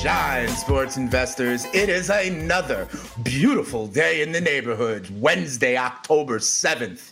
shine, sports investors. It is another beautiful day in the neighborhood, Wednesday, October 7th.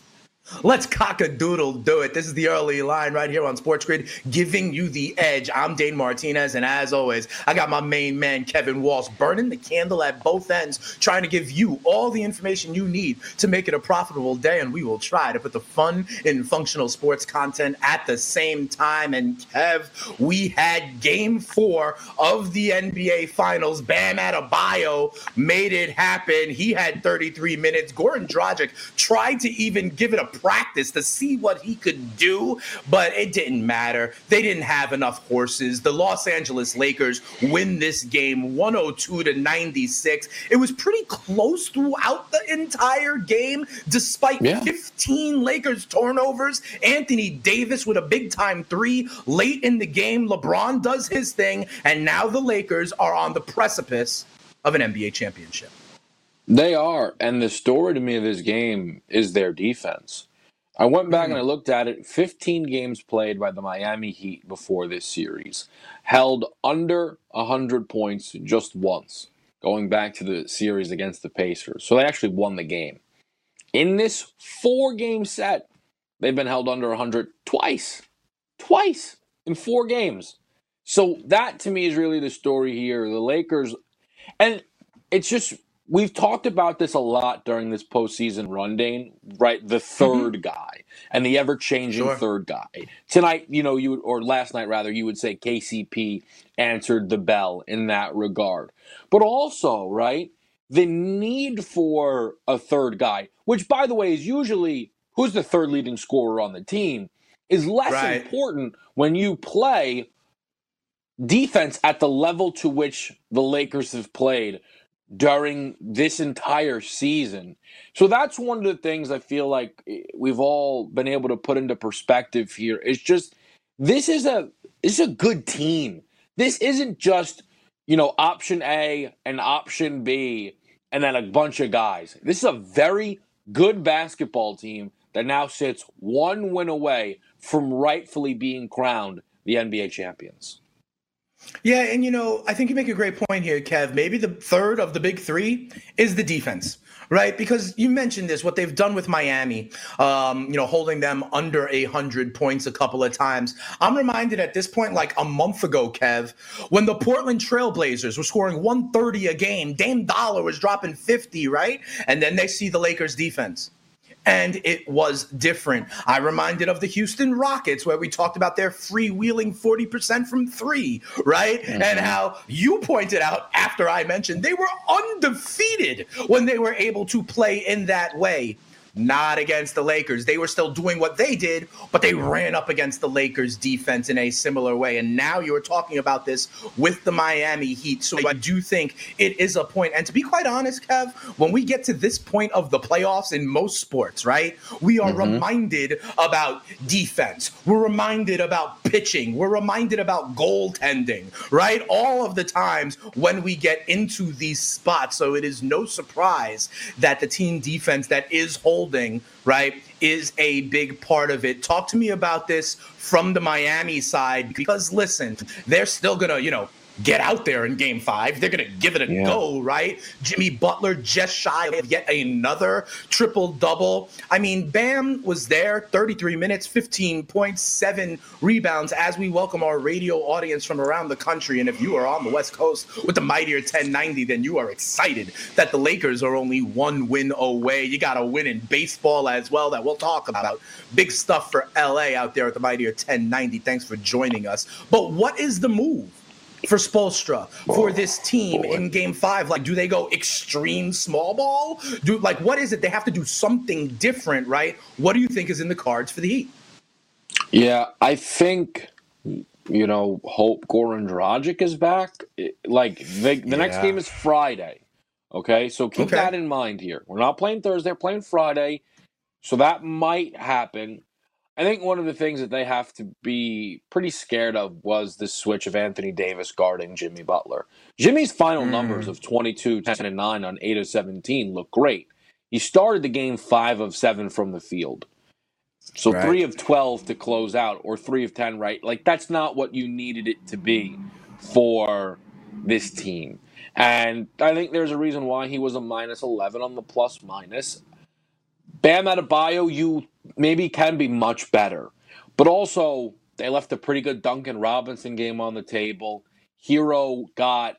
Let's cock a doodle do it. This is the early line right here on Sports Grid, giving you the edge. I'm Dane Martinez, and as always, I got my main man, Kevin Walsh, burning the candle at both ends, trying to give you all the information you need to make it a profitable day. And we will try to put the fun in functional sports content at the same time. And Kev, we had game four of the NBA Finals. Bam Adebayo made it happen. He had 33 minutes. Goran Dragic tried to even give it a practice to see what he could do, but it didn't matter. They didn't have enough horses. The Los Angeles Lakers win this game 102 to 96. It was pretty close throughout the entire game, despite yeah. 15 Lakers turnovers. Anthony Davis with a big time three late in the game. LeBron does his thing, and now the Lakers are on the precipice of an NBA championship. They are. And the story to me of this game is their defense. I went back and I mm-hmm. looked at it 15 games played by the Miami Heat before this series, held under 100 points just once, going back to the series against the Pacers. So they actually won the game. In this four game set, they've been held under 100 twice. Twice in four games. So that to me is really the story here. The Lakers, and it's just we've talked about this a lot during this postseason run, Dane. Right, the 3rd mm-hmm. guy and the ever-changing sure. third guy. Tonight, you know, you would, or last night rather, you would say KCP answered the bell in that regard. But also, right, the need for a third guy, which by the way is usually who's the third leading scorer on the team, is less right. important when you play defense at the level to which the Lakers have played during this entire season. So that's one of the things I feel like eh, we've all been able to put into perspective here. It's just this is a this is a good team. This isn't just, you know, option A and option B and then a bunch of guys. This is a very good basketball team that now sits one win away from rightfully being crowned the NBA champions. Yeah, and you know, I think you make a great point here, Kev. Maybe the third of the big three is the defense, right? Because you mentioned this, what they've done with Miami, um, you know, holding them under a hundred points a couple of times. I'm reminded at this point, like a month ago, Kev, when the Portland Trailblazers were scoring 130 a game, Dame Dollar was dropping 50, right? And then they see the Lakers defense and it was different. I reminded of the Houston Rockets where we talked about their freewheeling 40% from three, right? Mm-hmm. And how you pointed out after I mentioned they were undefeated when they were able to play in that way not against the Lakers. They were still doing what they did, but they ran up against the Lakers defense in a similar way. And now you're talking about this with the Miami Heat. So I do think it is a point. And to be quite honest, Kev, when we get to this point of the playoffs in most sports, right, we are mm-hmm. reminded about defense. We're reminded about pitching. We're reminded about goaltending, right? All of the times when we get into these spots. So it is no surprise that the team defense that is holding holding, right, is a big part of it. Talk to me about this from the Miami side because listen, they're still going to, you know, get out there in game five. They're going to give it a yeah. go, right? Jimmy Butler just shy of yet another triple double. I mean, Bam was there 33 minutes, 15.7 rebounds as we welcome our radio audience from around the country. And if you are on the West Coast with the mightier 1090, then you are excited that the Lakers are only one win away. You got a win in baseball as well that we'll talk about. Big stuff for LA out there at the mightier 1090. Thanks for joining us. But what is the move? For Spoelstra for oh, this team in game five? Like, do they go extreme small ball? Do like what is it? They have to do something different, right? What do you think is in the cards for the Heat? Yeah, I think you know, hope Goran Dragic is back. Like the, the yeah. next game is Friday. Okay, so keep Okay. that in mind here. We're not playing Thursday, we're playing Friday. So that might happen. I think one of the things that they have to be pretty scared of was the switch of Anthony Davis guarding Jimmy Butler. Jimmy's final Mm. numbers of 22, 10, and 9 on 8 of 17 look great. He started the game 5 of 7 from the field. So Right. 3 of 12 to close out, or 3 of 10, right? Like, that's not what you needed it to be for this team. And I think there's a reason why he was a minus 11 on the plus minus. Bam Adebayo, you maybe can be much better. But also, they left a pretty good Duncan Robinson game on the table. Herro got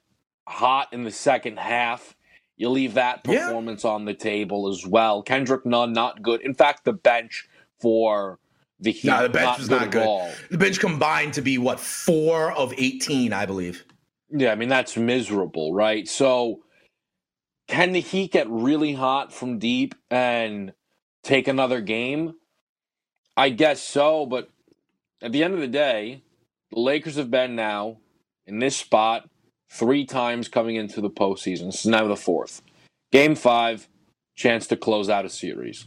hot in the second half. You leave that Yeah. performance on the table as well. Kendrick Nunn, not good. In fact, the bench for the Heat, No, the bench not was good not good. all. The bench combined to be what four of eighteen, I believe. Yeah, I mean that's miserable, right? So can the Heat get really hot from deep and take another game? I guess so, but at the end of the day, the Lakers have been now in this spot three times coming into the postseason. This is now the fourth. Game five, chance to close out a series.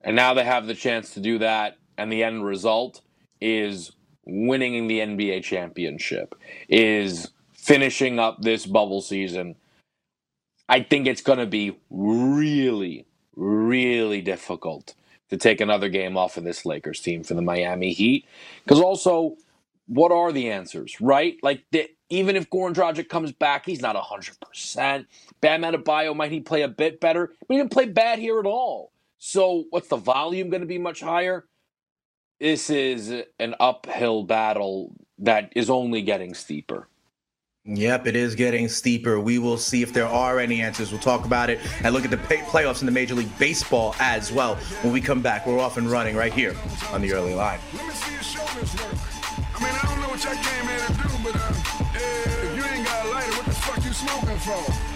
And now they have the chance to do that, and the end result is winning the NBA championship, is finishing up this bubble season. I think it's going to be really, really difficult to take another game off of this Lakers team for the Miami Heat. Because also, what are the answers, right? Like, the, even if Goran Dragic comes back, he's not 100%. Bam Adebayo, might he play a bit better? But he didn't play bad here at all. So, what's the volume going to be much higher? This is an uphill battle that is only getting steeper. Yep, it is getting steeper. We will see if there are any answers. We'll talk about it and look at the pay- playoffs in the Major League Baseball as well. When we come back, we're off and running right here on the early line. Let me see your shoulders work. I mean, I don't know what y'all came here to do, but uh, if you ain't got a lighter, what the fuck you smoking for?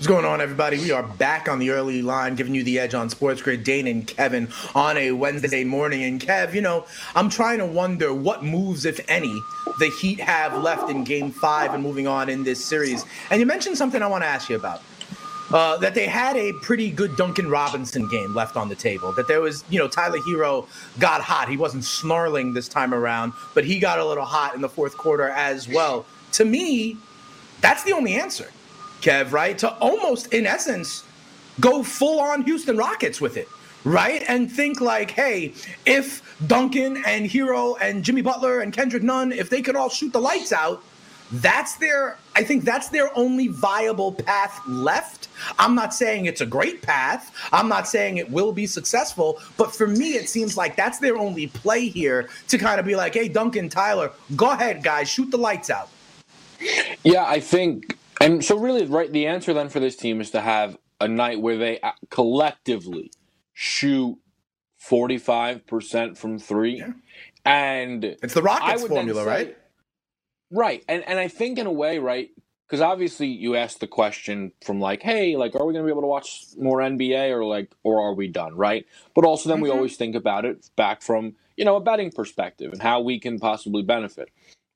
What's going on, everybody? We are back on the early line, giving you the edge on Sports Grid. Dane and Kevin on a Wednesday morning. And Kev, you know, I'm trying to wonder what moves, if any, the Heat have left in Game Five and moving on in this series. And you mentioned something I want to ask you about. Uh, that they had a pretty good Duncan Robinson game left on the table. That there was, you know, Tyler Herro got hot. He wasn't snarling this time around, but he got a little hot in the fourth quarter as well. To me, that's the only answer, Kev, right? To almost, in essence, go full on Houston Rockets with it, right? And think like, hey, if Duncan and Herro and Jimmy Butler and Kendrick Nunn, if they could all shoot the lights out, that's their I think that's their only viable path left. I'm not saying it's a great path. I'm not saying it will be successful, but for me it seems like that's their only play here to kind of be like, "Hey Duncan, Tyler, go ahead guys, shoot the lights out." Yeah, I think, and so really, right. The answer then for this team is to have a night where they collectively shoot forty-five percent from three, Yeah. and It's the Rockets formula, say- right? Right, and and I think in a way, right, because obviously you asked the question from like, hey, like, are we going to be able to watch more NBA or like, or are we done, right? But also then we Mhm. always think about it back from you know a betting perspective and how we can possibly benefit.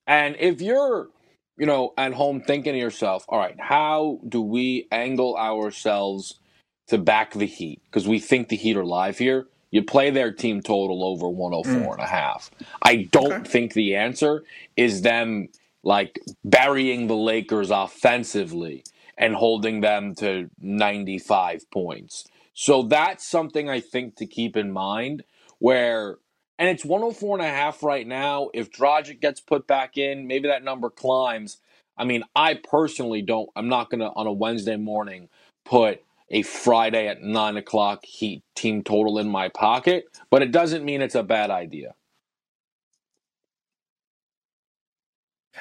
And if you're you know at home thinking to yourself, all right, how do we angle ourselves to back the Heat because we think the Heat are live here? You play their team total over mm. 104 and a half. I don't Okay. think the answer is them like burying the Lakers offensively and holding them to 95 points. So that's something I think to keep in mind where and it's 104 and a half right now. If Dragic gets put back in, maybe that number climbs. I mean, I personally don't I'm not gonna on a Wednesday morning put a Friday at nine o'clock Heat team total in my pocket, but it doesn't mean it's a bad idea.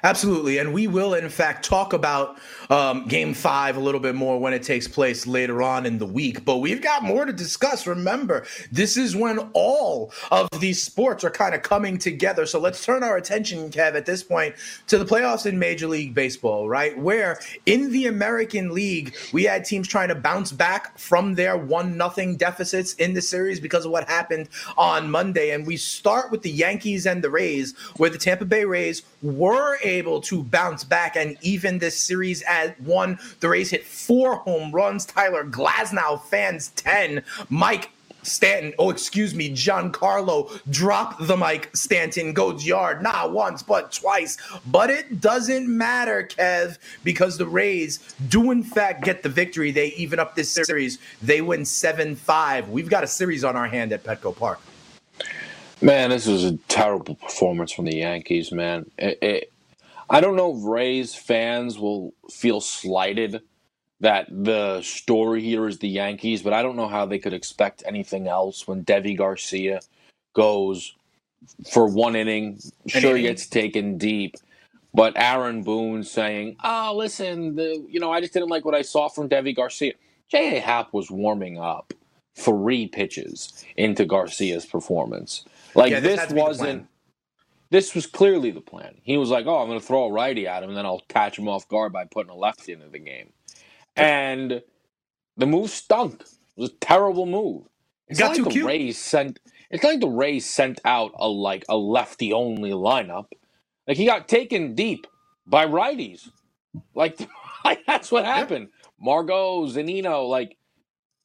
Absolutely. And we will, in fact, talk about um, game five a little bit more when it takes place later on in the week. But we've got more to discuss. Remember, this is when all of these sports are kind of coming together. So let's turn our attention, Kev, at this point to the playoffs in Major League Baseball, right? Where in the American League, we had teams trying to bounce back from their one nothing deficits in the series because of what happened on Monday. And we start with the Yankees and the Rays, where the Tampa Bay Rays were able to bounce back and even this series at one. The Rays hit four home runs. Tyler Glasnow fans 10. Mike Stanton, oh, excuse me, Giancarlo, drop the mic. Stanton goes yard, not once, but twice. But it doesn't matter, Kev, because the Rays do, in fact, get the victory. They even up this series. They win 7 5. We've got a series on our hand at Petco Park. Man, this was a terrible performance from the Yankees, man. It, I don't know if Rays fans will feel slighted that the story here is the Yankees, but I don't know how they could expect anything else when Devi Garcia goes for one inning. Sure, he gets taken deep, but Aaron Boone saying, "Oh, listen, the you know I just didn't like what I saw from Devi Garcia." J.A. Happ was warming up three pitches into Garcia's performance. Like Yeah, this this had to be the wasn't. This was clearly the plan. He was like, "Oh, I'm going to throw a righty at him, and then I'll catch him off guard by putting a lefty into the game." And the move stunk. It was a terrible move. It's Got not like the cute. Rays sent. It's like the Rays sent out a like a lefty only lineup. Like he got taken deep by righties. Like, like that's what happened. Margot Zunino, like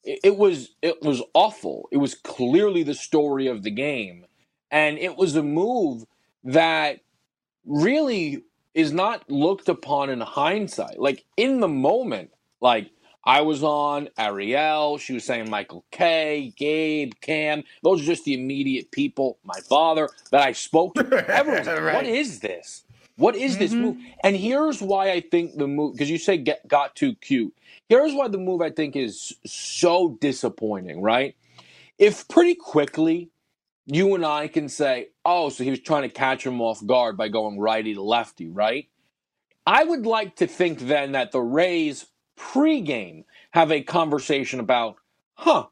it, it was it was awful. It was clearly the story of the game, and it was a move that really is not looked upon in hindsight. Like in the moment, like I was on Ariel, she was saying Michael Kay, Gabe, Cam. Those are just the immediate people. My father that I spoke to. Everyone's like, Right. "What is this? What is this mm-hmm. move?" And here's why I think the move because you say get got too cute. Here's why the move I think is so disappointing. Right? If pretty quickly you and I can say, oh, so he was trying to catch him off guard by going righty to lefty, right? I would like to think then that the Rays pregame have a conversation about, huh,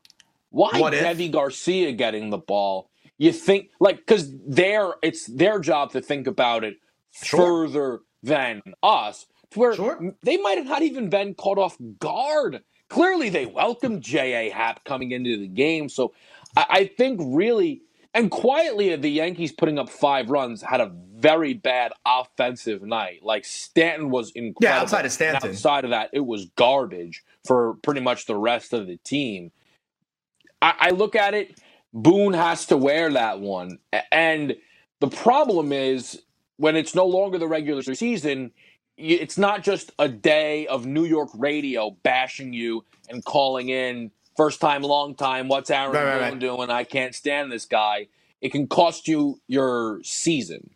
why What if? Devi Garcia getting the ball? You think like because their it's their job to think about it Sure. further than us, to where Sure. they might have not even been caught off guard. Clearly, they welcomed J.A. Happ coming into the game. So I, I think really, and quietly, the Yankees putting up five runs had a very bad offensive night. Like Stanton was incredible. Yeah, outside of And Stanton. outside of that, it was garbage for pretty much the rest of the team. I, I look at it, Boone has to wear that one. And the problem is when it's no longer the regular season, it's not just a day of New York radio bashing you and calling in first time, long time. What's Aaron Right, right, right. doing? I can't stand this guy. It can cost you your season.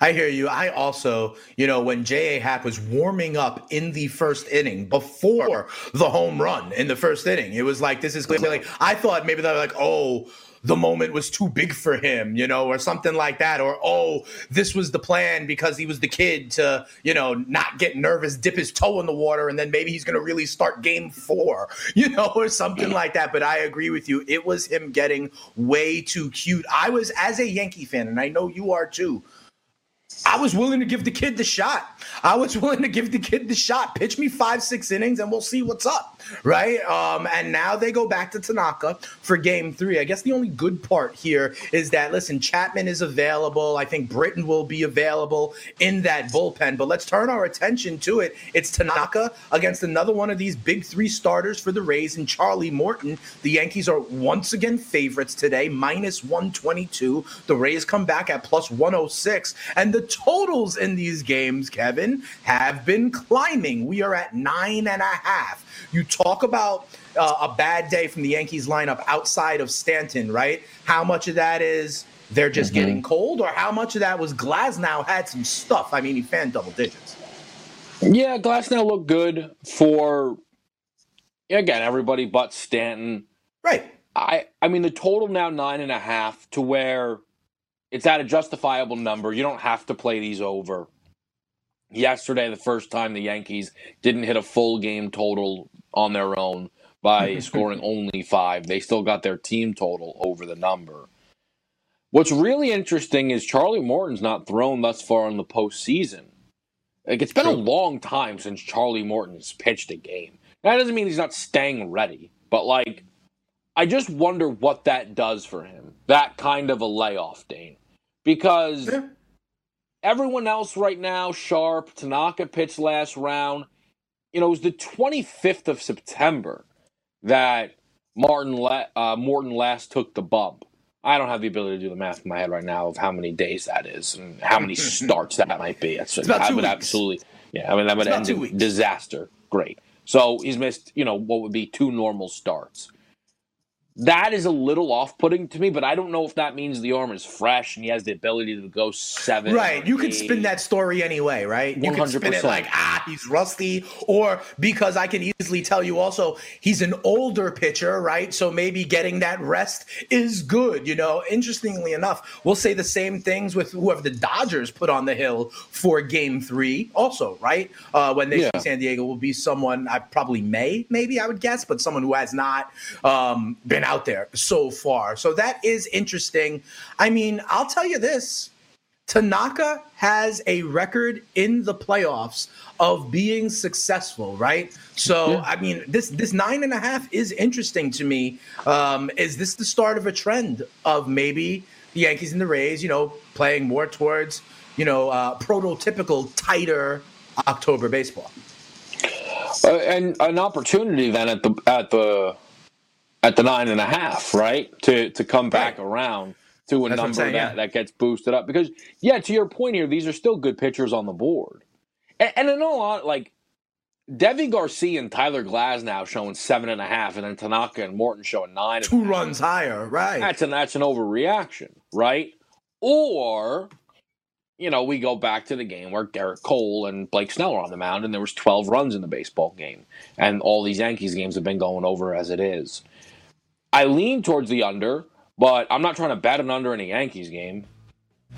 I hear you. I also, you know, when J.A. Happ was warming up in the first inning before the home run in the first inning, it was like, this is clearly, I thought maybe they were like, oh, the moment was too big for him, you know, or something like that. Or, oh, this was the plan because he was the kid to, you know, not get nervous, dip his toe in the water, and then maybe he's going to really start game four, you know, or something like that. But I agree with you. It was him getting way too cute. I was, as a Yankee fan, and I know you are too. I was willing to give the kid the shot. I was willing to give the kid the shot. Pitch me five, six innings, and we'll see what's up, right? Um, and now they go back to Tanaka for Game Three. I guess the only good part here is that listen, Chapman is available. I think Britton will be available in that bullpen. But let's turn our attention to it. It's Tanaka against another one of these big three starters for the Rays and Charlie Morton. The Yankees are once again favorites today, minus 122. The Rays come back at plus 106. And the totals in these games, Kevin, have been climbing. We are at nine and a half. You talk about uh, a bad day from the Yankees lineup outside of Stanton, right? How much of that is they're just getting cold, or how much of that was Glasnow had some stuff? I mean, he fanned double digits. Yeah, Glasnow looked good for again everybody but Stanton. Right. I I mean the total now nine and a half to where it's at a justifiable number. You don't have to play these over. Yesterday, the first time the Yankees didn't hit a full game total on their own by scoring only five, they still got their team total over the number. What's really interesting is Charlie Morton's not thrown thus far in the postseason. Like it's been True. a long time since Charlie Morton's pitched a game. That doesn't mean he's not staying ready, but like I just wonder what that does for him. That kind of a layoff, Dane. Because yeah. everyone else right now, Sharp, Tanaka pitched last round. You know, it was the 25th of September that Martin uh, Morton last took the bump. I don't have the ability to do the math in my head right now of how many days that is and how many starts that might be. That's it's about I would weeks. absolutely, yeah. I mean, that would end in disaster. Great. So he's missed, you know, what would be two normal starts that is a little off-putting to me, but I don't know if that means the arm is fresh and he has the ability to go seven. Right, you can spin that story anyway, right? You 100%. can spin it like ah, he's rusty, or because I can easily tell you also he's an older pitcher, right? So maybe getting that rest is good. You know, interestingly enough, we'll say the same things with whoever the Dodgers put on the hill for Game Three, also, right? Uh, when they yeah. see San Diego, will be someone I probably may, maybe I would guess, but someone who has not um, been out there so far. So that is interesting. I mean, I'll tell you this Tanaka has a record in the playoffs of being successful, right? So, yeah. I mean, this this nine and a half is interesting to me. Um, is this the start of a trend of maybe the Yankees and the Rays, you know, playing more towards, you know, uh, prototypical tighter October baseball? Uh, and an opportunity then at the at the at the nine and a half, right? To to come back right. around to a That's number saying, that, yeah. that gets boosted up. Because yeah, to your point here, these are still good pitchers on the board. And, and in all like Devi Garcia and Tyler Glasnow showing seven and a half, and then Tanaka and Morton showing nine. Two runs higher, right? That's an that's an overreaction, right? Or, you know, we go back to the game where Gerrit Cole and Blake Snell are on the mound, and there was twelve runs in the baseball game, and all these Yankees games have been going over as it is. I lean towards the under, but I'm not trying to bet an under in a Yankees game.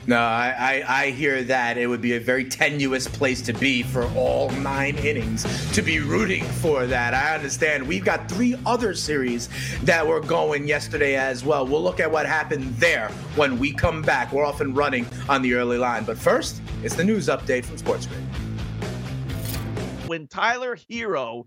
No, I, I, I, hear that it would be a very tenuous place to be for all nine innings to be rooting for that. I understand. We've got three other series that were going yesterday as well. We'll look at what happened there when we come back. We're off and running on the early line. But first, it's the news update from Sports Grid. When Tyler Herro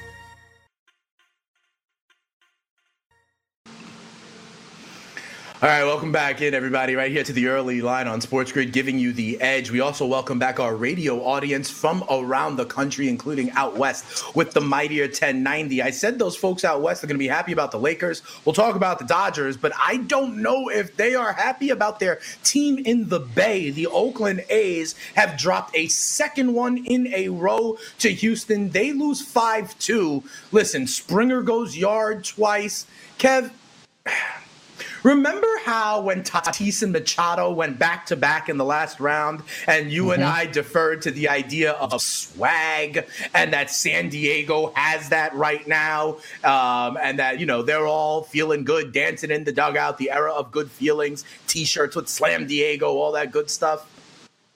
All right, welcome back in, everybody, right here to the early line on Sports Grid, giving you the edge. We also welcome back our radio audience from around the country, including out west with the mightier 1090. I said those folks out west are going to be happy about the Lakers. We'll talk about the Dodgers, but I don't know if they are happy about their team in the Bay. The Oakland A's have dropped a second one in a row to Houston. They lose 5 2. Listen, Springer goes yard twice. Kev. Remember how when Tatis and Machado went back to back in the last round, and you mm-hmm. and I deferred to the idea of swag, and that San Diego has that right now, um, and that you know they're all feeling good, dancing in the dugout, the era of good feelings, T-shirts with Slam Diego, all that good stuff.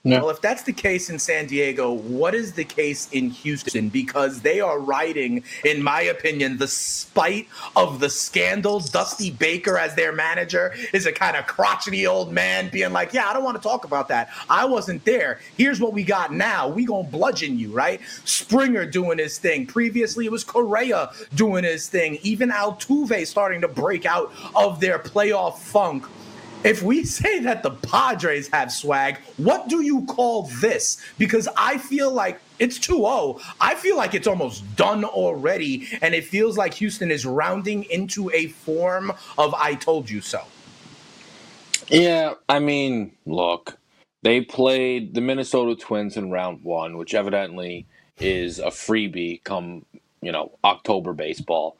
Yeah. Well, if that's the case in San Diego, what is the case in Houston? Because they are riding, in my opinion, the spite of the scandal. Dusty Baker, as their manager, is a kind of crotchety old man being like, Yeah, I don't want to talk about that. I wasn't there. Here's what we got now. We gonna bludgeon you, right? Springer doing his thing. Previously, it was Correa doing his thing. Even Altuve starting to break out of their playoff funk if we say that the Padres have swag, what do you call this? Because I feel like it's 2-0. I feel like it's almost done already and it feels like Houston is rounding into a form of I told you so. Yeah, I mean, look, they played the Minnesota Twins in round 1, which evidently is a freebie come, you know, October baseball.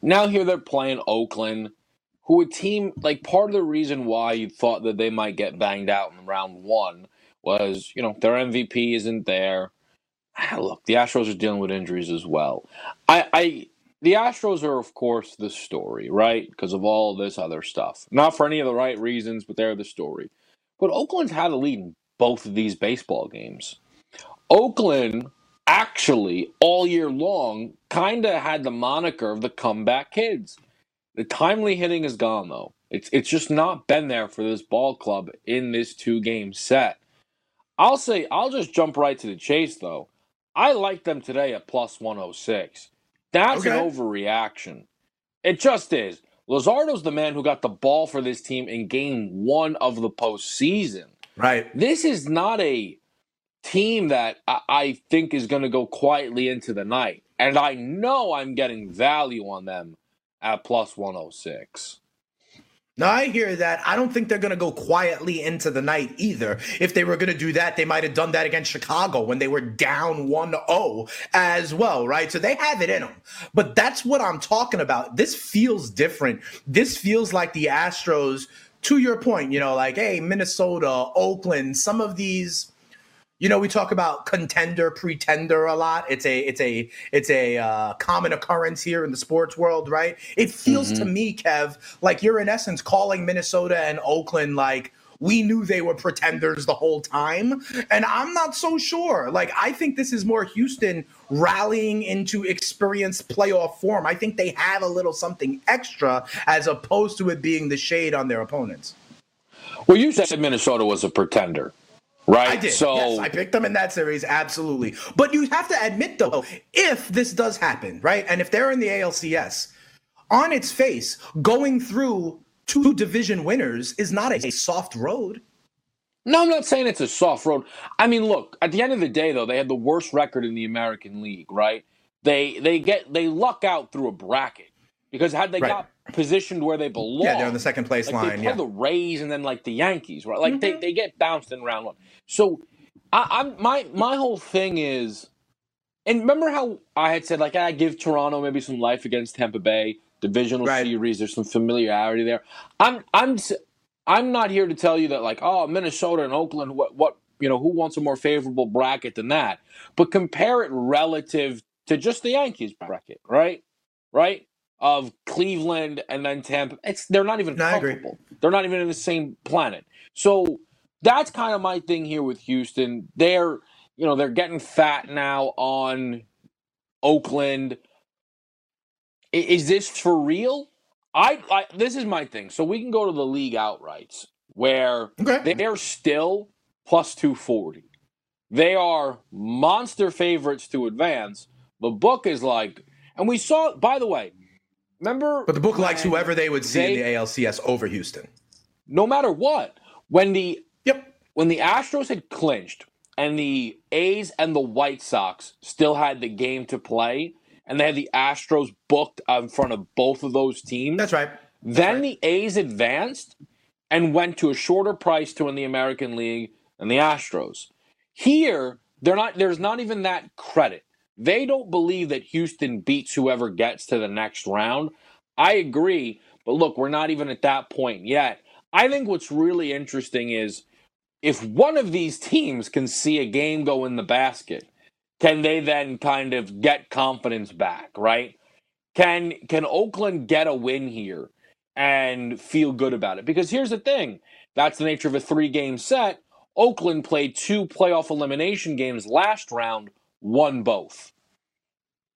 Now here they're playing Oakland who a team like part of the reason why you thought that they might get banged out in round one was, you know, their MVP isn't there. Ah, look, the Astros are dealing with injuries as well. I, I the Astros are, of course, the story, right? Because of all this other stuff. Not for any of the right reasons, but they're the story. But Oakland's had a lead in both of these baseball games. Oakland actually, all year long, kind of had the moniker of the comeback kids. The timely hitting is gone, though. It's, it's just not been there for this ball club in this two game set. I'll say, I'll just jump right to the chase, though. I like them today at plus 106. That's okay. an overreaction. It just is. Luzardo's the man who got the ball for this team in game one of the postseason. Right. This is not a team that I think is going to go quietly into the night. And I know I'm getting value on them at plus 106. Now I hear that. I don't think they're going to go quietly into the night either. If they were going to do that, they might have done that against Chicago when they were down 1 0 as well, right? So they have it in them. But that's what I'm talking about. This feels different. This feels like the Astros, to your point, you know, like, hey, Minnesota, Oakland, some of these you know we talk about contender pretender a lot. It's a it's a it's a uh, common occurrence here in the sports world right? It feels mm-hmm. to me kev like you're in essence calling minnesota and oakland like we knew they were pretenders the whole time. And i'm not so sure. Like i think this is more houston rallying into experienced playoff form. I think they have a little something extra as opposed to it being the shade on their opponents. Well you said minnesota was a pretender Right. I did. So yes, I picked them in that series, absolutely. But you have to admit, though, if this does happen, right, and if they're in the ALCS, on its face, going through two division winners is not a soft road. No, I'm not saying it's a soft road. I mean, look, at the end of the day, though, they had the worst record in the American League, right? They they get they luck out through a bracket because had they right. got positioned where they belong. Yeah, they're on the second place like line. They play yeah. the Rays and then like the Yankees, right? Like mm-hmm. they, they get bounced in round one. So I, am my my whole thing is, and remember how I had said like I give Toronto maybe some life against Tampa Bay divisional right. series. There's some familiarity there. I'm I'm I'm not here to tell you that like oh Minnesota and Oakland what what you know who wants a more favorable bracket than that, but compare it relative to just the Yankees bracket, right? Right? Of Cleveland and then Tampa. It's they're not even no, comparable. They're not even in the same planet. So that's kind of my thing here with Houston. They're you know they're getting fat now on Oakland. Is this for real? I, I this is my thing. So we can go to the league outrights where okay. they're still plus two forty. They are monster favorites to advance. The book is like, and we saw. By the way, Remember? But the book likes whoever they would see they, in the ALCS over Houston. No matter what. When the yep. when the Astros had clinched and the A's and the White Sox still had the game to play, and they had the Astros booked in front of both of those teams. That's right. That's then right. the A's advanced and went to a shorter price to win the American League than the Astros. Here, they're not there's not even that credit. They don't believe that Houston beats whoever gets to the next round. I agree, but look, we're not even at that point yet. I think what's really interesting is if one of these teams can see a game go in the basket, can they then kind of get confidence back, right? Can can Oakland get a win here and feel good about it? Because here's the thing, that's the nature of a three-game set. Oakland played two playoff elimination games last round won both.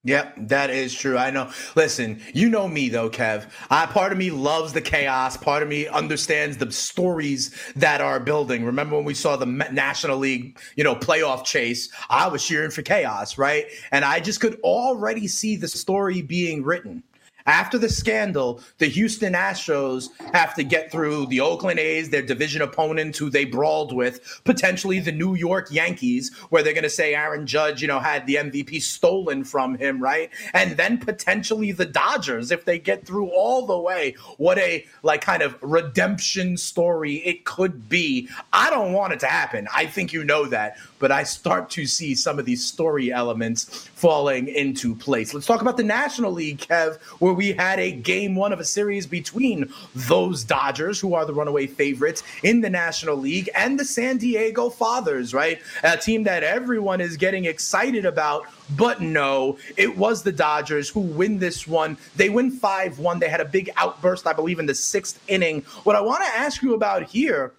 Yep, that is true. I know. Listen, you know me though, Kev. I part of me loves the chaos. Part of me understands the stories that are building. Remember when we saw the National League, you know, playoff chase? I was cheering for chaos, right? And I just could already see the story being written. After the scandal, the Houston Astros have to get through the Oakland A's, their division opponents who they brawled with, potentially the New York Yankees, where they're going to say Aaron Judge, you know, had the MVP stolen from him, right? And then potentially the Dodgers if they get through all the way. What a like kind of redemption story it could be. I don't want it to happen. I think you know that, but I start to see some of these story elements falling into place. Let's talk about the National League, Kev, where we had a game one of a series between those Dodgers, who are the runaway favorites in the National League, and the San Diego Fathers, right? A team that everyone is getting excited about. But no, it was the Dodgers who win this one. They win 5 1. They had a big outburst, I believe, in the sixth inning. What I want to ask you about here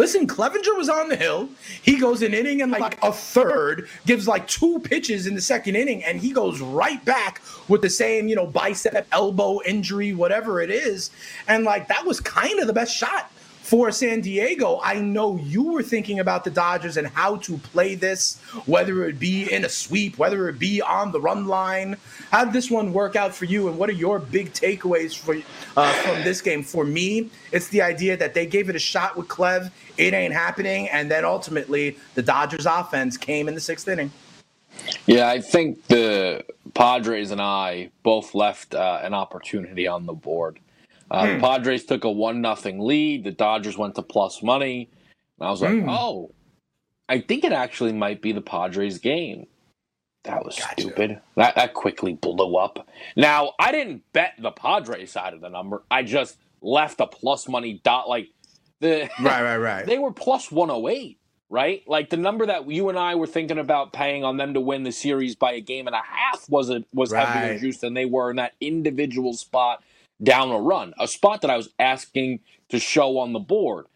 Listen, Clevinger was on the hill. He goes an inning and like a third, gives like two pitches in the second inning, and he goes right back with the same, you know, bicep, elbow injury, whatever it is. And like that was kind of the best shot for San Diego. I know you were thinking about the Dodgers and how to play this, whether it be in a sweep, whether it be on the run line. How did this one work out for you, and what are your big takeaways for uh, from this game? For me, it's the idea that they gave it a shot with Clev. It ain't happening, and then ultimately the Dodgers' offense came in the sixth inning. Yeah, I think the Padres and I both left uh, an opportunity on the board. Uh, hmm. The Padres took a one nothing lead. The Dodgers went to plus money. And I was like, hmm. oh, I think it actually might be the Padres game. That was gotcha. stupid. That that quickly blew up. Now I didn't bet the Padres side of the number. I just left a plus money dot like the right right right. They were plus one hundred oh eight. Right, like the number that you and I were thinking about paying on them to win the series by a game and a half was a, was right. heavier juice than they were in that individual spot down a run, a spot that I was asking to show on the board.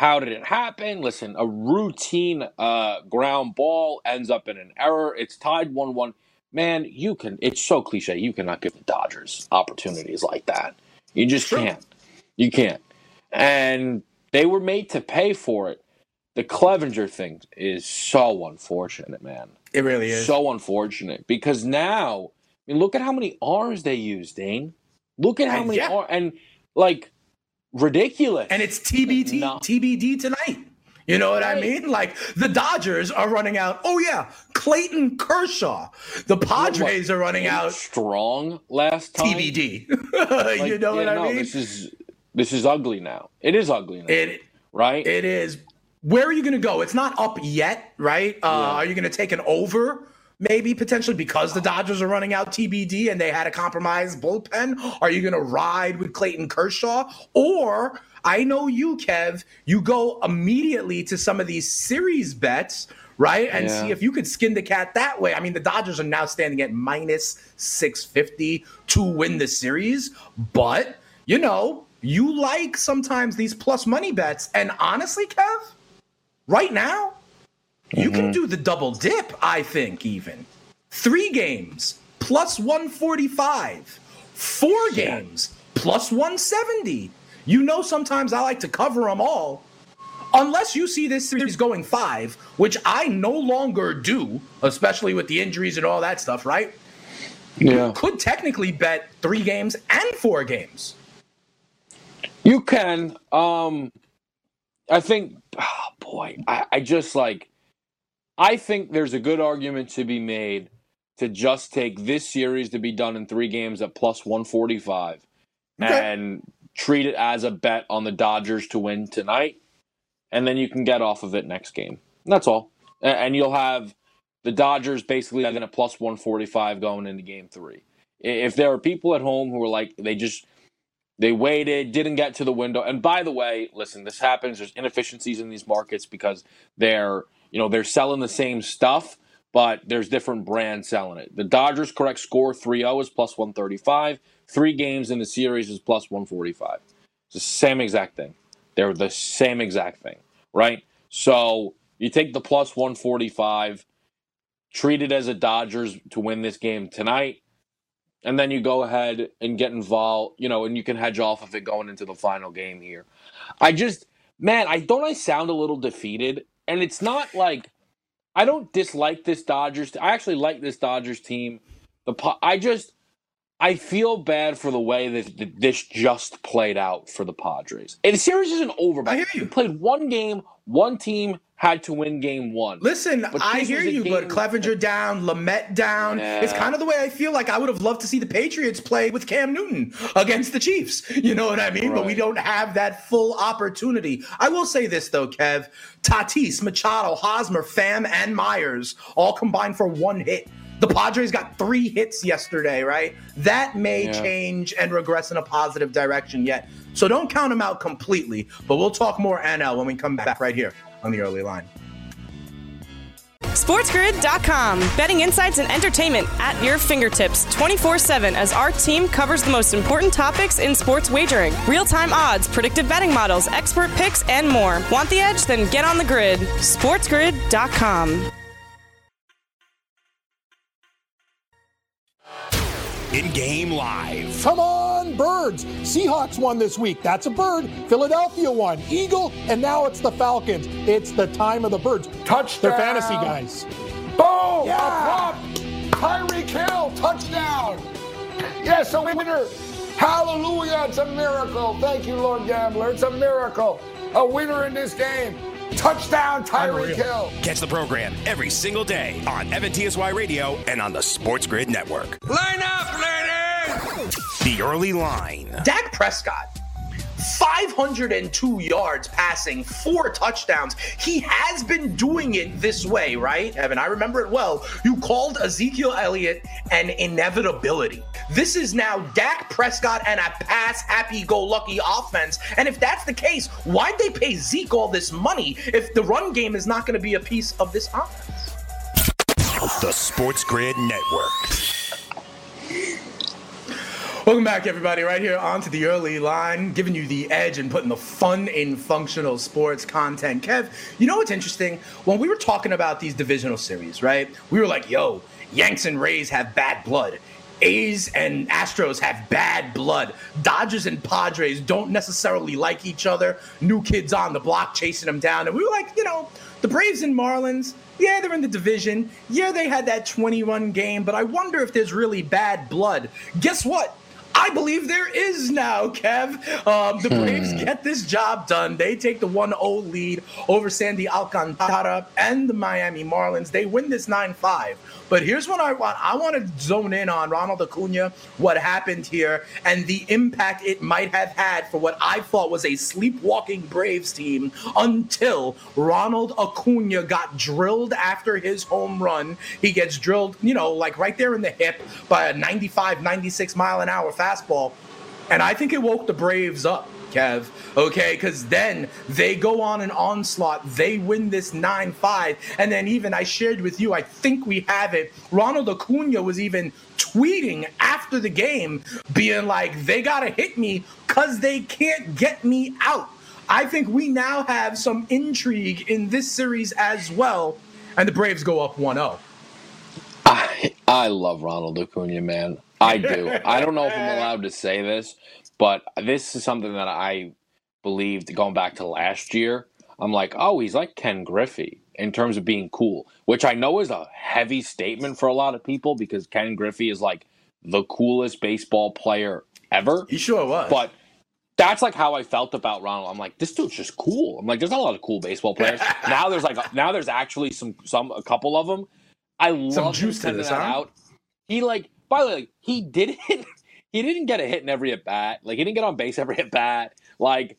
How did it happen? Listen, a routine uh, ground ball ends up in an error. It's tied 1 1. Man, you can, it's so cliche. You cannot give the Dodgers opportunities like that. You just can't. You can't. And they were made to pay for it. The Clevinger thing is so unfortunate, man. It really is. So unfortunate because now, I mean, look at how many arms they use, Dane. Look at how and many yeah. and like ridiculous. And it's TBD no. TBD tonight. You know what right. I mean? Like the Dodgers are running out. Oh yeah, Clayton Kershaw. The Padres what, are running out. Strong last time. TBD. like, you know yeah, what I mean? This is this is ugly now. It is ugly now. It right. It is. Where are you going to go? It's not up yet, right? Uh, yeah. Are you going to take an over? Maybe potentially because the Dodgers are running out TBD and they had a compromised bullpen? Are you going to ride with Clayton Kershaw? Or I know you, Kev, you go immediately to some of these series bets, right? And yeah. see if you could skin the cat that way. I mean, the Dodgers are now standing at minus 650 to win the series, but you know, you like sometimes these plus money bets. And honestly, Kev, right now, you mm-hmm. can do the double dip, I think, even. Three games plus 145, four yeah. games plus 170. You know, sometimes I like to cover them all. Unless you see this series going five, which I no longer do, especially with the injuries and all that stuff, right? Yeah. You could technically bet three games and four games. You can. Um I think oh boy, I, I just like I think there's a good argument to be made to just take this series to be done in three games at plus 145 okay. and treat it as a bet on the Dodgers to win tonight. And then you can get off of it next game. That's all. And you'll have the Dodgers basically at a plus 145 going into game three. If there are people at home who are like, they just, they waited, didn't get to the window. And by the way, listen, this happens. There's inefficiencies in these markets because they're you know, they're selling the same stuff, but there's different brands selling it. The Dodgers' correct score 3 0 is plus 135. Three games in the series is plus 145. It's the same exact thing. They're the same exact thing, right? So you take the plus 145, treat it as a Dodgers to win this game tonight, and then you go ahead and get involved, you know, and you can hedge off of it going into the final game here. I just, man, I don't I sound a little defeated and it's not like I don't dislike this Dodgers. I actually like this Dodgers team. The I just I feel bad for the way that this just played out for the Padres. And the series isn't over. I hear you. you played one game, one team had to win game one. Listen, I hear you, but Clevinger down, Lamet down. Yeah. It's kind of the way I feel like I would have loved to see the Patriots play with Cam Newton against the Chiefs. You know what I mean? Right. But we don't have that full opportunity. I will say this though, Kev. Tatis, Machado, Hosmer, Pham, and Myers all combined for one hit The Padres got three hits yesterday, right? That may Yeah. change and regress in a positive direction yet. So don't count them out completely. But we'll talk more NL when we come back right here on the early line. SportsGrid.com. Betting insights and entertainment at your fingertips 24 7 as our team covers the most important topics in sports wagering real time odds, predictive betting models, expert picks, and more. Want the edge? Then get on the grid. SportsGrid.com. In game live. Come on, birds. Seahawks won this week. That's a bird. Philadelphia won. Eagle, and now it's the Falcons. It's the time of the birds. Touchdown. They're fantasy guys. Boom! Yeah. A prop. Tyreek Hill, touchdown. Yes, a winner. Hallelujah. It's a miracle. Thank you, Lord Gambler. It's a miracle. A winner in this game. Touchdown, Tyreek Unreal. Hill. Catch the program every single day on Evan TSY Radio and on the Sports Grid Network. Line up, ladies! The early line. Dak Prescott, 502 yards passing, four touchdowns. He has been doing it this way, right, Evan? I remember it well. You called Ezekiel Elliott an inevitability. This is now Dak Prescott and a pass happy go lucky offense. And if that's the case, why'd they pay Zeke all this money if the run game is not going to be a piece of this offense? The Sports Grid Network. Welcome back, everybody, right here onto the early line, giving you the edge and putting the fun in functional sports content. Kev, you know what's interesting? When we were talking about these divisional series, right? We were like, yo, Yanks and Rays have bad blood. A's and Astros have bad blood. Dodgers and Padres don't necessarily like each other. New kids on the block chasing them down. And we were like, you know, the Braves and Marlins, yeah, they're in the division. Yeah, they had that 20 run game, but I wonder if there's really bad blood. Guess what? I believe there is now, Kev. Um, the Braves get this job done. They take the 1 0 lead over Sandy Alcantara and the Miami Marlins. They win this 9 5. But here's what I want I want to zone in on Ronald Acuna, what happened here, and the impact it might have had for what I thought was a sleepwalking Braves team until Ronald Acuna got drilled after his home run. He gets drilled, you know, like right there in the hip by a 95, 96 mile an hour fastball. And I think it woke the Braves up, Kev. Okay, because then they go on an onslaught. They win this 9 5. And then, even I shared with you, I think we have it. Ronald Acuna was even tweeting after the game, being like, they got to hit me because they can't get me out. I think we now have some intrigue in this series as well. And the Braves go up 1 0. I, I love Ronald Acuna, man. I do. I don't know if I'm allowed to say this, but this is something that I believed going back to last year. I'm like, oh, he's like Ken Griffey in terms of being cool, which I know is a heavy statement for a lot of people because Ken Griffey is like the coolest baseball player ever. He sure was. But that's like how I felt about Ronald. I'm like, this dude's just cool. I'm like, there's not a lot of cool baseball players. now there's like, now there's actually some, some, a couple of them. I love him juice to this, that huh? out. He like, by the way, like, he didn't, he didn't get a hit in every at bat. Like he didn't get on base every at bat. Like,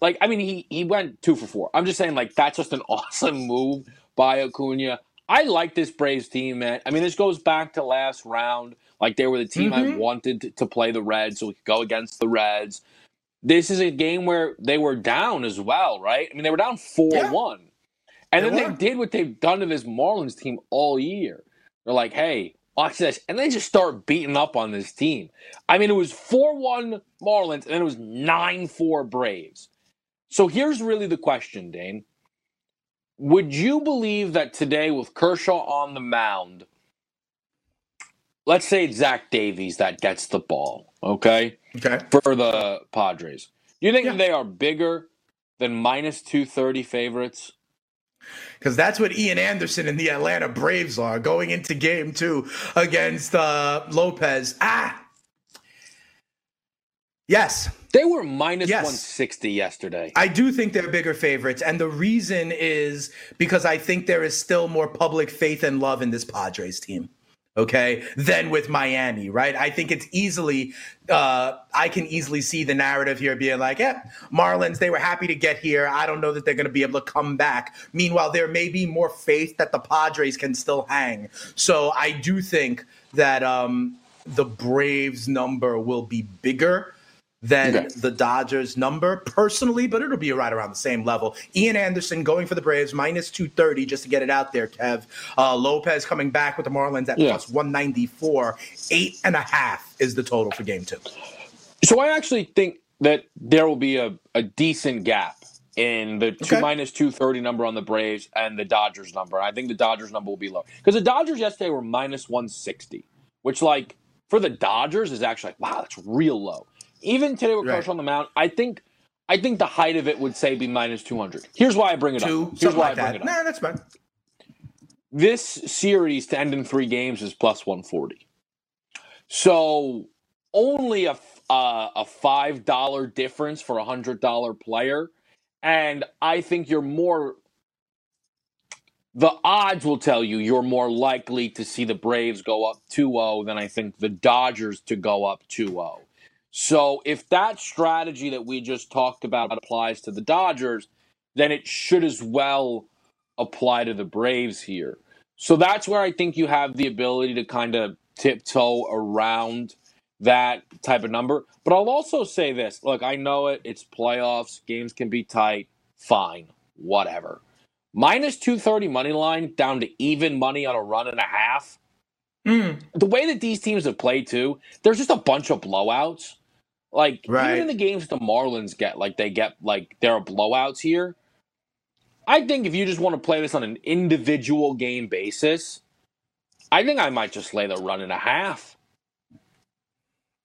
like I mean, he he went two for four. I'm just saying, like that's just an awesome move by Acuna. I like this Braves team, man. I mean, this goes back to last round. Like they were the team I Mhm. wanted to, to play the Reds, so we could go against the Reds. This is a game where they were down as well, right? I mean, they were down four one, and They then were. they did what they've done to this Marlins team all year. They're like, hey, watch this. And they just start beating up on this team. I mean, it was 4 1 Marlins, and then it was 9 4 Braves. So here's really the question, Dane. Would you believe that today, with Kershaw on the mound, let's say it's Zach Davies that gets the ball, okay, okay. for the Padres? Do you think Yeah. they are bigger than minus 230 favorites? Because that's what Ian Anderson and the Atlanta Braves are going into game two against uh, Lopez. Ah, yes, They were minus Yes. 160 yesterday. I do think they're bigger favorites, and the reason is because I think there is still more public faith and love in this Padres team. Okay, than with Miami, right? I think it's easily, uh, I can easily see the narrative here being like, yeah, Marlins, they were happy to get here. I don't know that they're going to be able to come back. Meanwhile, there may be more faith that the Padres can still hang. So I do think that um, the Braves number will be bigger than Okay. the Dodgers number personally, but it'll be right around the same level. Ian Anderson going for the Braves minus 230 just to get it out there, Kev. Uh, Lopez coming back with the Marlins at Yeah. plus 194. Eight and a half is the total for game two. So I actually think that there will be a, a decent gap in the two Okay. minus two thirty number on the Braves and the Dodgers number. I think the Dodgers number will be low because the Dodgers yesterday were minus one sixty, which like for the Dodgers is actually like wow that's real low. Even today with Right. Kershaw on the mound, I think I think the height of it would say be minus two hundred. Here's why I bring it Two, up. Here's why like I bring that. it up. Nah, that's fine. This series to end in three games is plus 140. So only a uh, a five dollar difference for a hundred dollar player, and I think you're more. The odds will tell you you're more likely to see the Braves go up 2-0 than I think the Dodgers to go up 2-0. So if that strategy that we just talked about applies to the Dodgers, then it should as well apply to the Braves here. So that's where I think you have the ability to kind of tiptoe around that type of number. But I'll also say this look, I know it, it's playoffs, games can be tight, fine, whatever. Minus 230 money line down to even money on a run and a half. Mm, The way that these teams have played too, there's just a bunch of blowouts. Like Right. even in the games the Marlins get, like they get like there are blowouts here. I think if you just want to play this on an individual game basis, I think I might just lay the run and a half.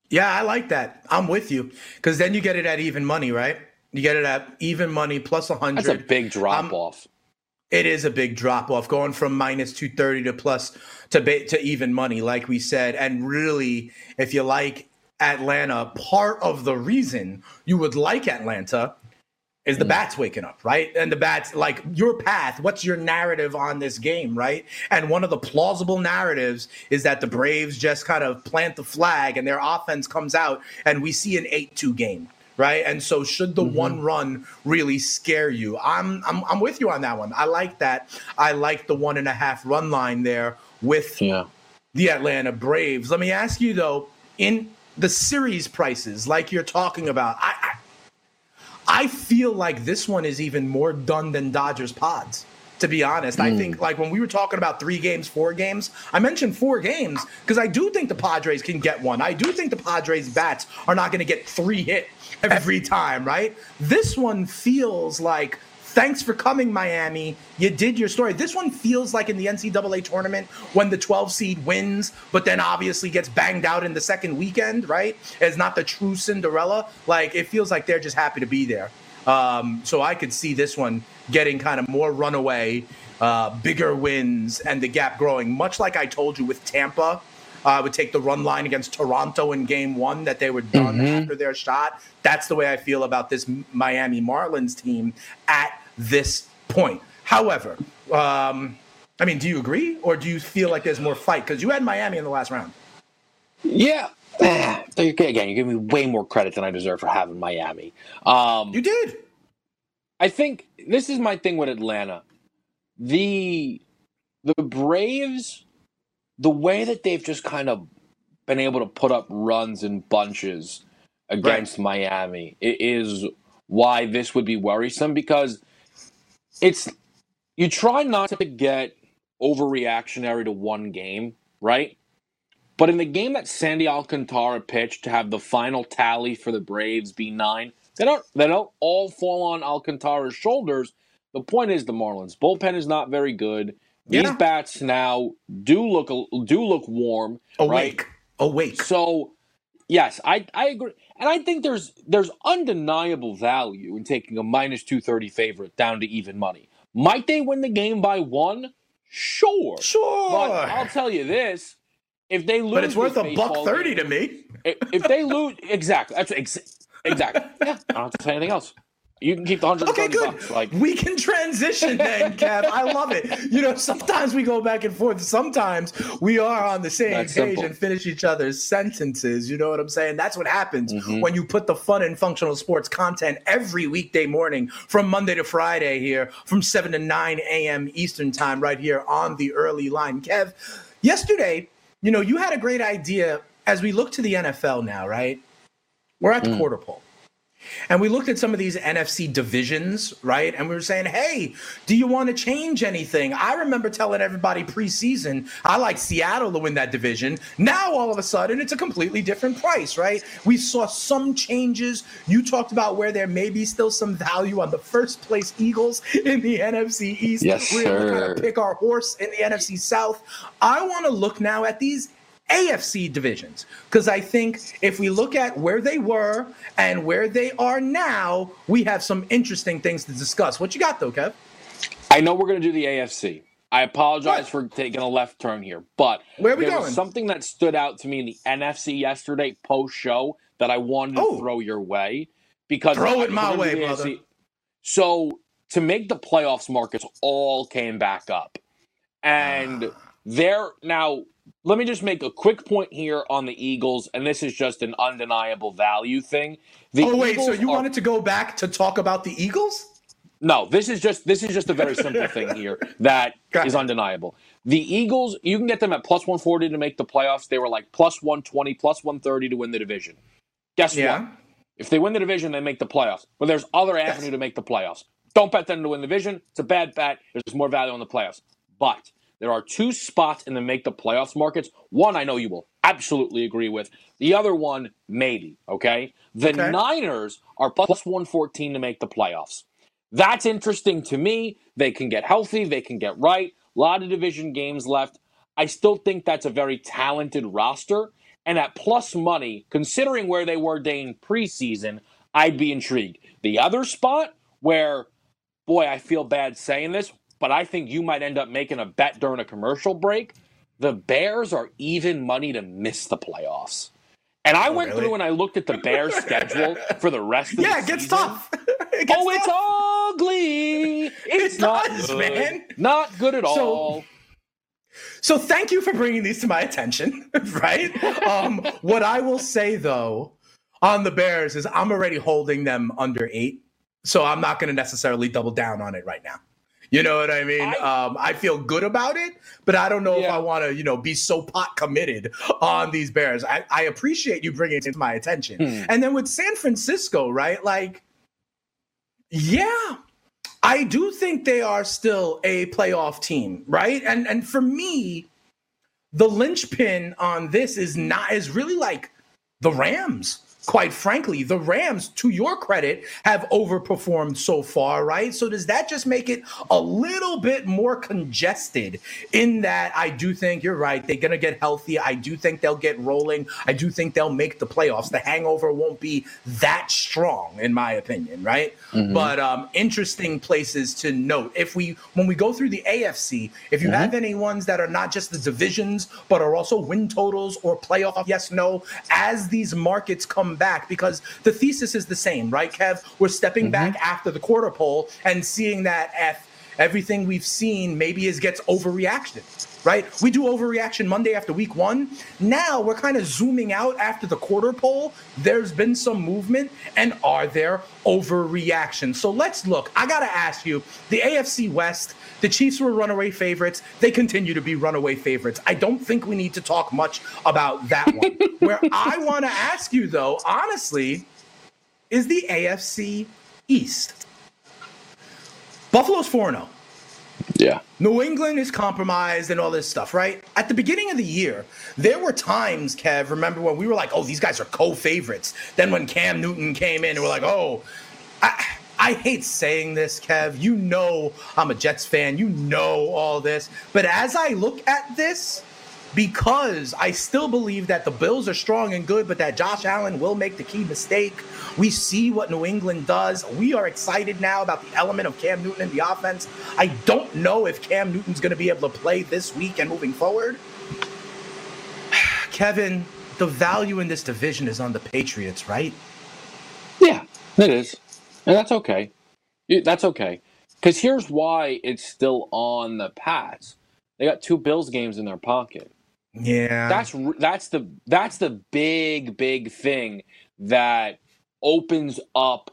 Yeah, I like that. I'm with you because then you get it at even money, right? You get it at even money plus 100. That's a big drop Um, off. It is a big drop off going from minus 230 to plus to ba- to even money like we said and really if you like Atlanta part of the reason you would like Atlanta is the hmm. bats waking up, right? And the bats like your path, what's your narrative on this game, right? And one of the plausible narratives is that the Braves just kind of plant the flag and their offense comes out and we see an 8-2 game right? And so should the mm-hmm. one run really scare you? I'm I'm I'm with you on that one. I like that. I like the one and a half run line there with Yeah. the Atlanta Braves. Let me ask you though, in the series prices, like you're talking about, I I, I feel like this one is even more done than Dodgers pods. To be honest, I think hmm. like when we were talking about three games, four games, I mentioned four games because I do think the Padres can get one. I do think the Padres bats are not going to get three hit every time, right? This one feels like thanks for coming, Miami. You did your story. This one feels like in the NCAA tournament when the 12 seed wins, but then obviously gets banged out in the second weekend, right? It's not the true Cinderella. Like it feels like they're just happy to be there. Um, so I could see this one getting kind of more runaway, uh, bigger wins, and the gap growing, much like I told you with Tampa. uh, I would take the run line against Toronto in game one that they were done after their shot. That's the way I feel about this Miami Marlins team at this point. However, um, I mean, do you agree or do you feel like there's more fight? Because you had Miami in the last round. Yeah. Again, you give me way more credit than I deserve for having Miami. Um, You did. I think this is my thing with Atlanta. The the Braves, the way that they've just kind of been able to put up runs in bunches against Miami it is why this would be worrisome because it's you try not to get overreactionary to one game, right? But in the game that Sandy Alcantara pitched to have the final tally for the Braves be nine, they don't they don't all fall on Alcantara's shoulders. The point is the Marlins bullpen is not very good. These Yeah. bats now do look do look warm. Awake. Right? Awake. So yes, I I agree. And I think there's there's undeniable value in taking a minus two thirty favorite down to even money. Might they win the game by one? Sure. Sure. But I'll tell you this: if they lose, But it's worth a buck 30 game- to me. If, if they lose, exactly. That's ex- exactly. Yeah, I don't have to say anything else. You can keep the hundred. Okay, good. Bucks, like we can transition then, Kev. I love it. You know, sometimes we go back and forth. Sometimes we are on the same That's page simple. and finish each other's sentences. You know what I'm saying? That's what happens Mhm. when you put the fun and functional sports content every weekday morning from Monday to Friday here from 7 to 9 a.m. Eastern time right here on the early line. Kev, yesterday, you know, you had a great idea as we look to the NFL now, right? We're at the Mm. quarter pole. And we looked at some of these NFC divisions, right? And we were saying, hey, do you want to change anything? I remember telling everybody preseason, I like Seattle to win that division. Now, all of a sudden, it's a completely different price, right? We saw some changes. You talked about where there may be still some value on the first place Eagles in the NFC East. Yes, we're to kind sir. of pick our horse in the NFC South. I want to look now at these AFC divisions because I think if we look at where they were and where they are now, we have some interesting things to discuss. What you got though, Kev? I know we're going to do the AFC. I apologize What? for taking a left turn here, but Where are we there going? was something that stood out to me in the NFC yesterday post show that I wanted Oh. to throw your way because Throw it my way, brother. AFC. So to make the playoffs, markets all came back up, and Ah. they're now. Let me just make a quick point here on the Eagles, and this is just an undeniable value thing. The oh wait, so you are- wanted to go back to talk about the Eagles? no, this is just this is just a very simple thing here that is undeniable. The Eagles, you can get them at plus 140 to make the playoffs. They were like plus 120, plus 130 to win the division. Guess Yeah. what? If they win the division, they make the playoffs. But there's other avenue to make the playoffs. Don't bet them to win the division. It's a bad bet. There's more value on the playoffs. But there are two spots in the make the playoffs markets. One I know you will absolutely agree with. The other one, maybe. Okay. The Okay. Niners are plus 114 to make the playoffs. That's interesting to me. They can get healthy, they can get right. A lot of division games left. I still think that's a very talented roster. And at plus money, considering where they were Dane preseason, I'd be intrigued. The other spot where, boy, I feel bad saying this, but I think you might end up making a bet during a commercial break. The Bears are even money to miss the playoffs. And I went Oh, really? through and I looked at the Bears schedule for the rest of Yeah, the Yeah, it gets season. tough. it gets Oh, it's tough. ugly. It's It not does, good. man. Not good at So- all. So thank you for bringing these to my attention, right? Um, what I will say though on the Bears is I'm already holding them under eight, so I'm not going to necessarily double down on it right now. You know what I mean? I- um, I feel good about it, but I don't know if I want to, you know, be so pot committed on these Bears. I, I appreciate you bringing it to my attention. Hmm. And then with San Francisco, right? Like, yeah, I do think they are still a playoff team, right? And and for me, the linchpin on this is not is really like the Rams. Quite frankly, the Rams, to your credit, have overperformed so far, right? So does that just make it a little bit more congested in that I do think you're right. They're gonna get healthy. I do think they'll get rolling. I do think they'll make the playoffs. The hangover won't be that strong, in my opinion, right? But um, interesting places to note. If we when we go through the AFC, if you have any ones that are not just the divisions, but are also win totals or playoff yes, no, as these markets come back, because the thesis is the same, right, Kev? We're stepping mm-hmm. back after the quarter pole and seeing that if everything we've seen maybe is gets overreaction, right? We do overreaction Monday after week one. Now we're kind of zooming out after the quarter pole. There's been some movement, and are there overreactions? So let's look. I gotta ask you, the AFC West. The Chiefs were runaway favorites. They continue to be runaway favorites. I don't think we need to talk much about that one. Where I want to ask you, though, honestly, is the AFC East. Buffalo's 4 0. Yeah. New England is compromised and all this stuff, right? At the beginning of the year, there were times, Kev, remember when we were like, oh, these guys are co favorites. Then when Cam Newton came in, we're like, oh, I, I hate saying this, Kev. You know I'm a Jets fan. You know all this. But as I look at this, because I still believe that the Bills are strong and good, but that Josh Allen will make the key mistake. We see what New England does. We are excited now about the element of Cam Newton in the offense. I don't know if Cam Newton's going to be able to play this week and moving forward. Kevin, the value in this division is on the Patriots, right? Yeah, it is. And that's okay. That's okay. Because here's why it's still on the Pats. They got two Bills games in their pocket. Yeah. That's that's the that's the big big thing that opens up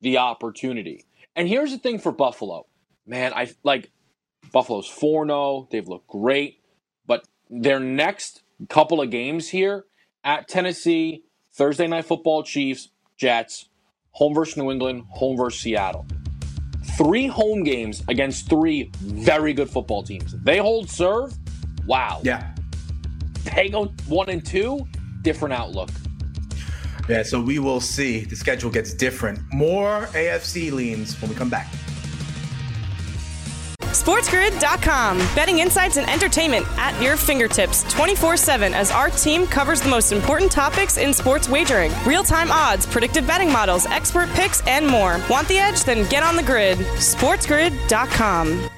the opportunity. And here's the thing for Buffalo. Man, I like Buffalo's 4-0. They've looked great, but their next couple of games here at Tennessee, Thursday night football Chiefs, Jets, home versus New England, home versus Seattle. Three home games against three very good football teams. They hold serve. Wow. yeah. They go one and two, different outlook. Yeah, so we will see. The schedule gets different. More AFC leans when we come back. SportsGrid.com. Betting insights and entertainment at your fingertips 24 7 as our team covers the most important topics in sports wagering real time odds, predictive betting models, expert picks, and more. Want the edge? Then get on the grid. SportsGrid.com.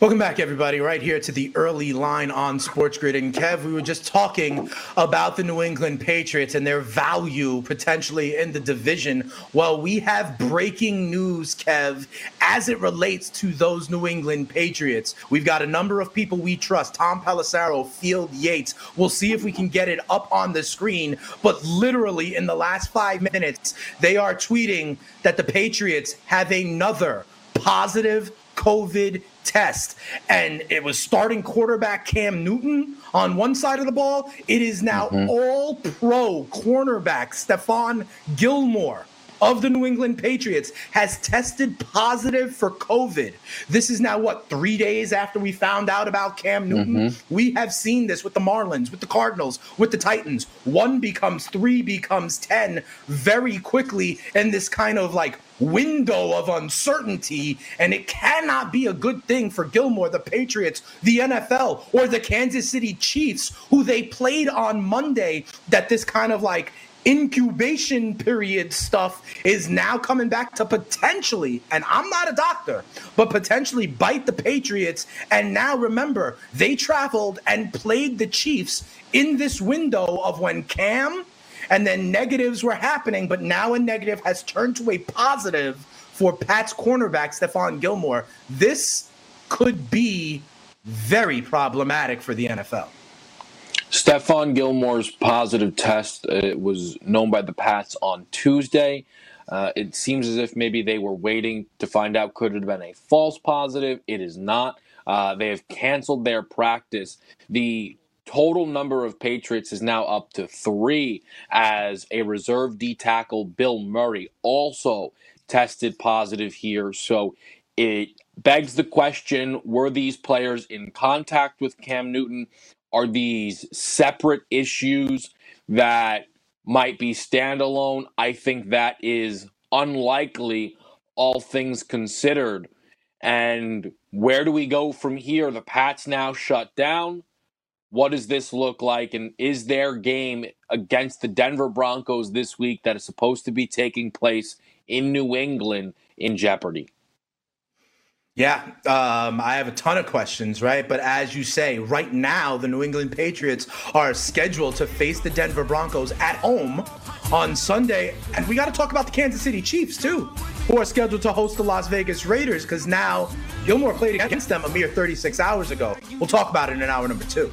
Welcome back, everybody. Right here to the early line on Sports Grid. And Kev, we were just talking about the New England Patriots and their value potentially in the division. Well, we have breaking news, Kev, as it relates to those New England Patriots. We've got a number of people we trust Tom Pelissero, Field Yates. We'll see if we can get it up on the screen. But literally, in the last five minutes, they are tweeting that the Patriots have another positive COVID test. And it was starting quarterback Cam Newton on one side of the ball. It is now mm-hmm. all pro cornerback Stephon Gilmore of the New England Patriots has tested positive for COVID. This is now what, three days after we found out about Cam Newton? Mm-hmm. We have seen this with the Marlins, with the Cardinals, with the Titans. One becomes three, becomes 10 very quickly in this kind of like window of uncertainty, and it cannot be a good thing for Gilmore, the Patriots, the NFL, or the Kansas City Chiefs, who they played on Monday, that this kind of like incubation period stuff is now coming back to potentially, and I'm not a doctor, but potentially bite the Patriots. And now remember, they traveled and played the Chiefs in this window of when Cam and then negatives were happening, but now a negative has turned to a positive for Pat's cornerback, Stephon Gilmore. This could be very problematic for the NFL. Stephon Gilmore's positive test uh, was known by the Pats on Tuesday. Uh, it seems as if maybe they were waiting to find out could it have been a false positive. It is not. Uh, they have canceled their practice. The total number of Patriots is now up to three as a reserve D tackle, Bill Murray, also tested positive here. So it begs the question were these players in contact with Cam Newton? Are these separate issues that might be standalone? I think that is unlikely, all things considered. And where do we go from here? The Pats now shut down. What does this look like? And is their game against the Denver Broncos this week that is supposed to be taking place in New England in jeopardy? Yeah, um, I have a ton of questions, right? But as you say, right now, the New England Patriots are scheduled to face the Denver Broncos at home on Sunday. And we got to talk about the Kansas City Chiefs, too, who are scheduled to host the Las Vegas Raiders because now Gilmore played against them a mere 36 hours ago. We'll talk about it in hour number two.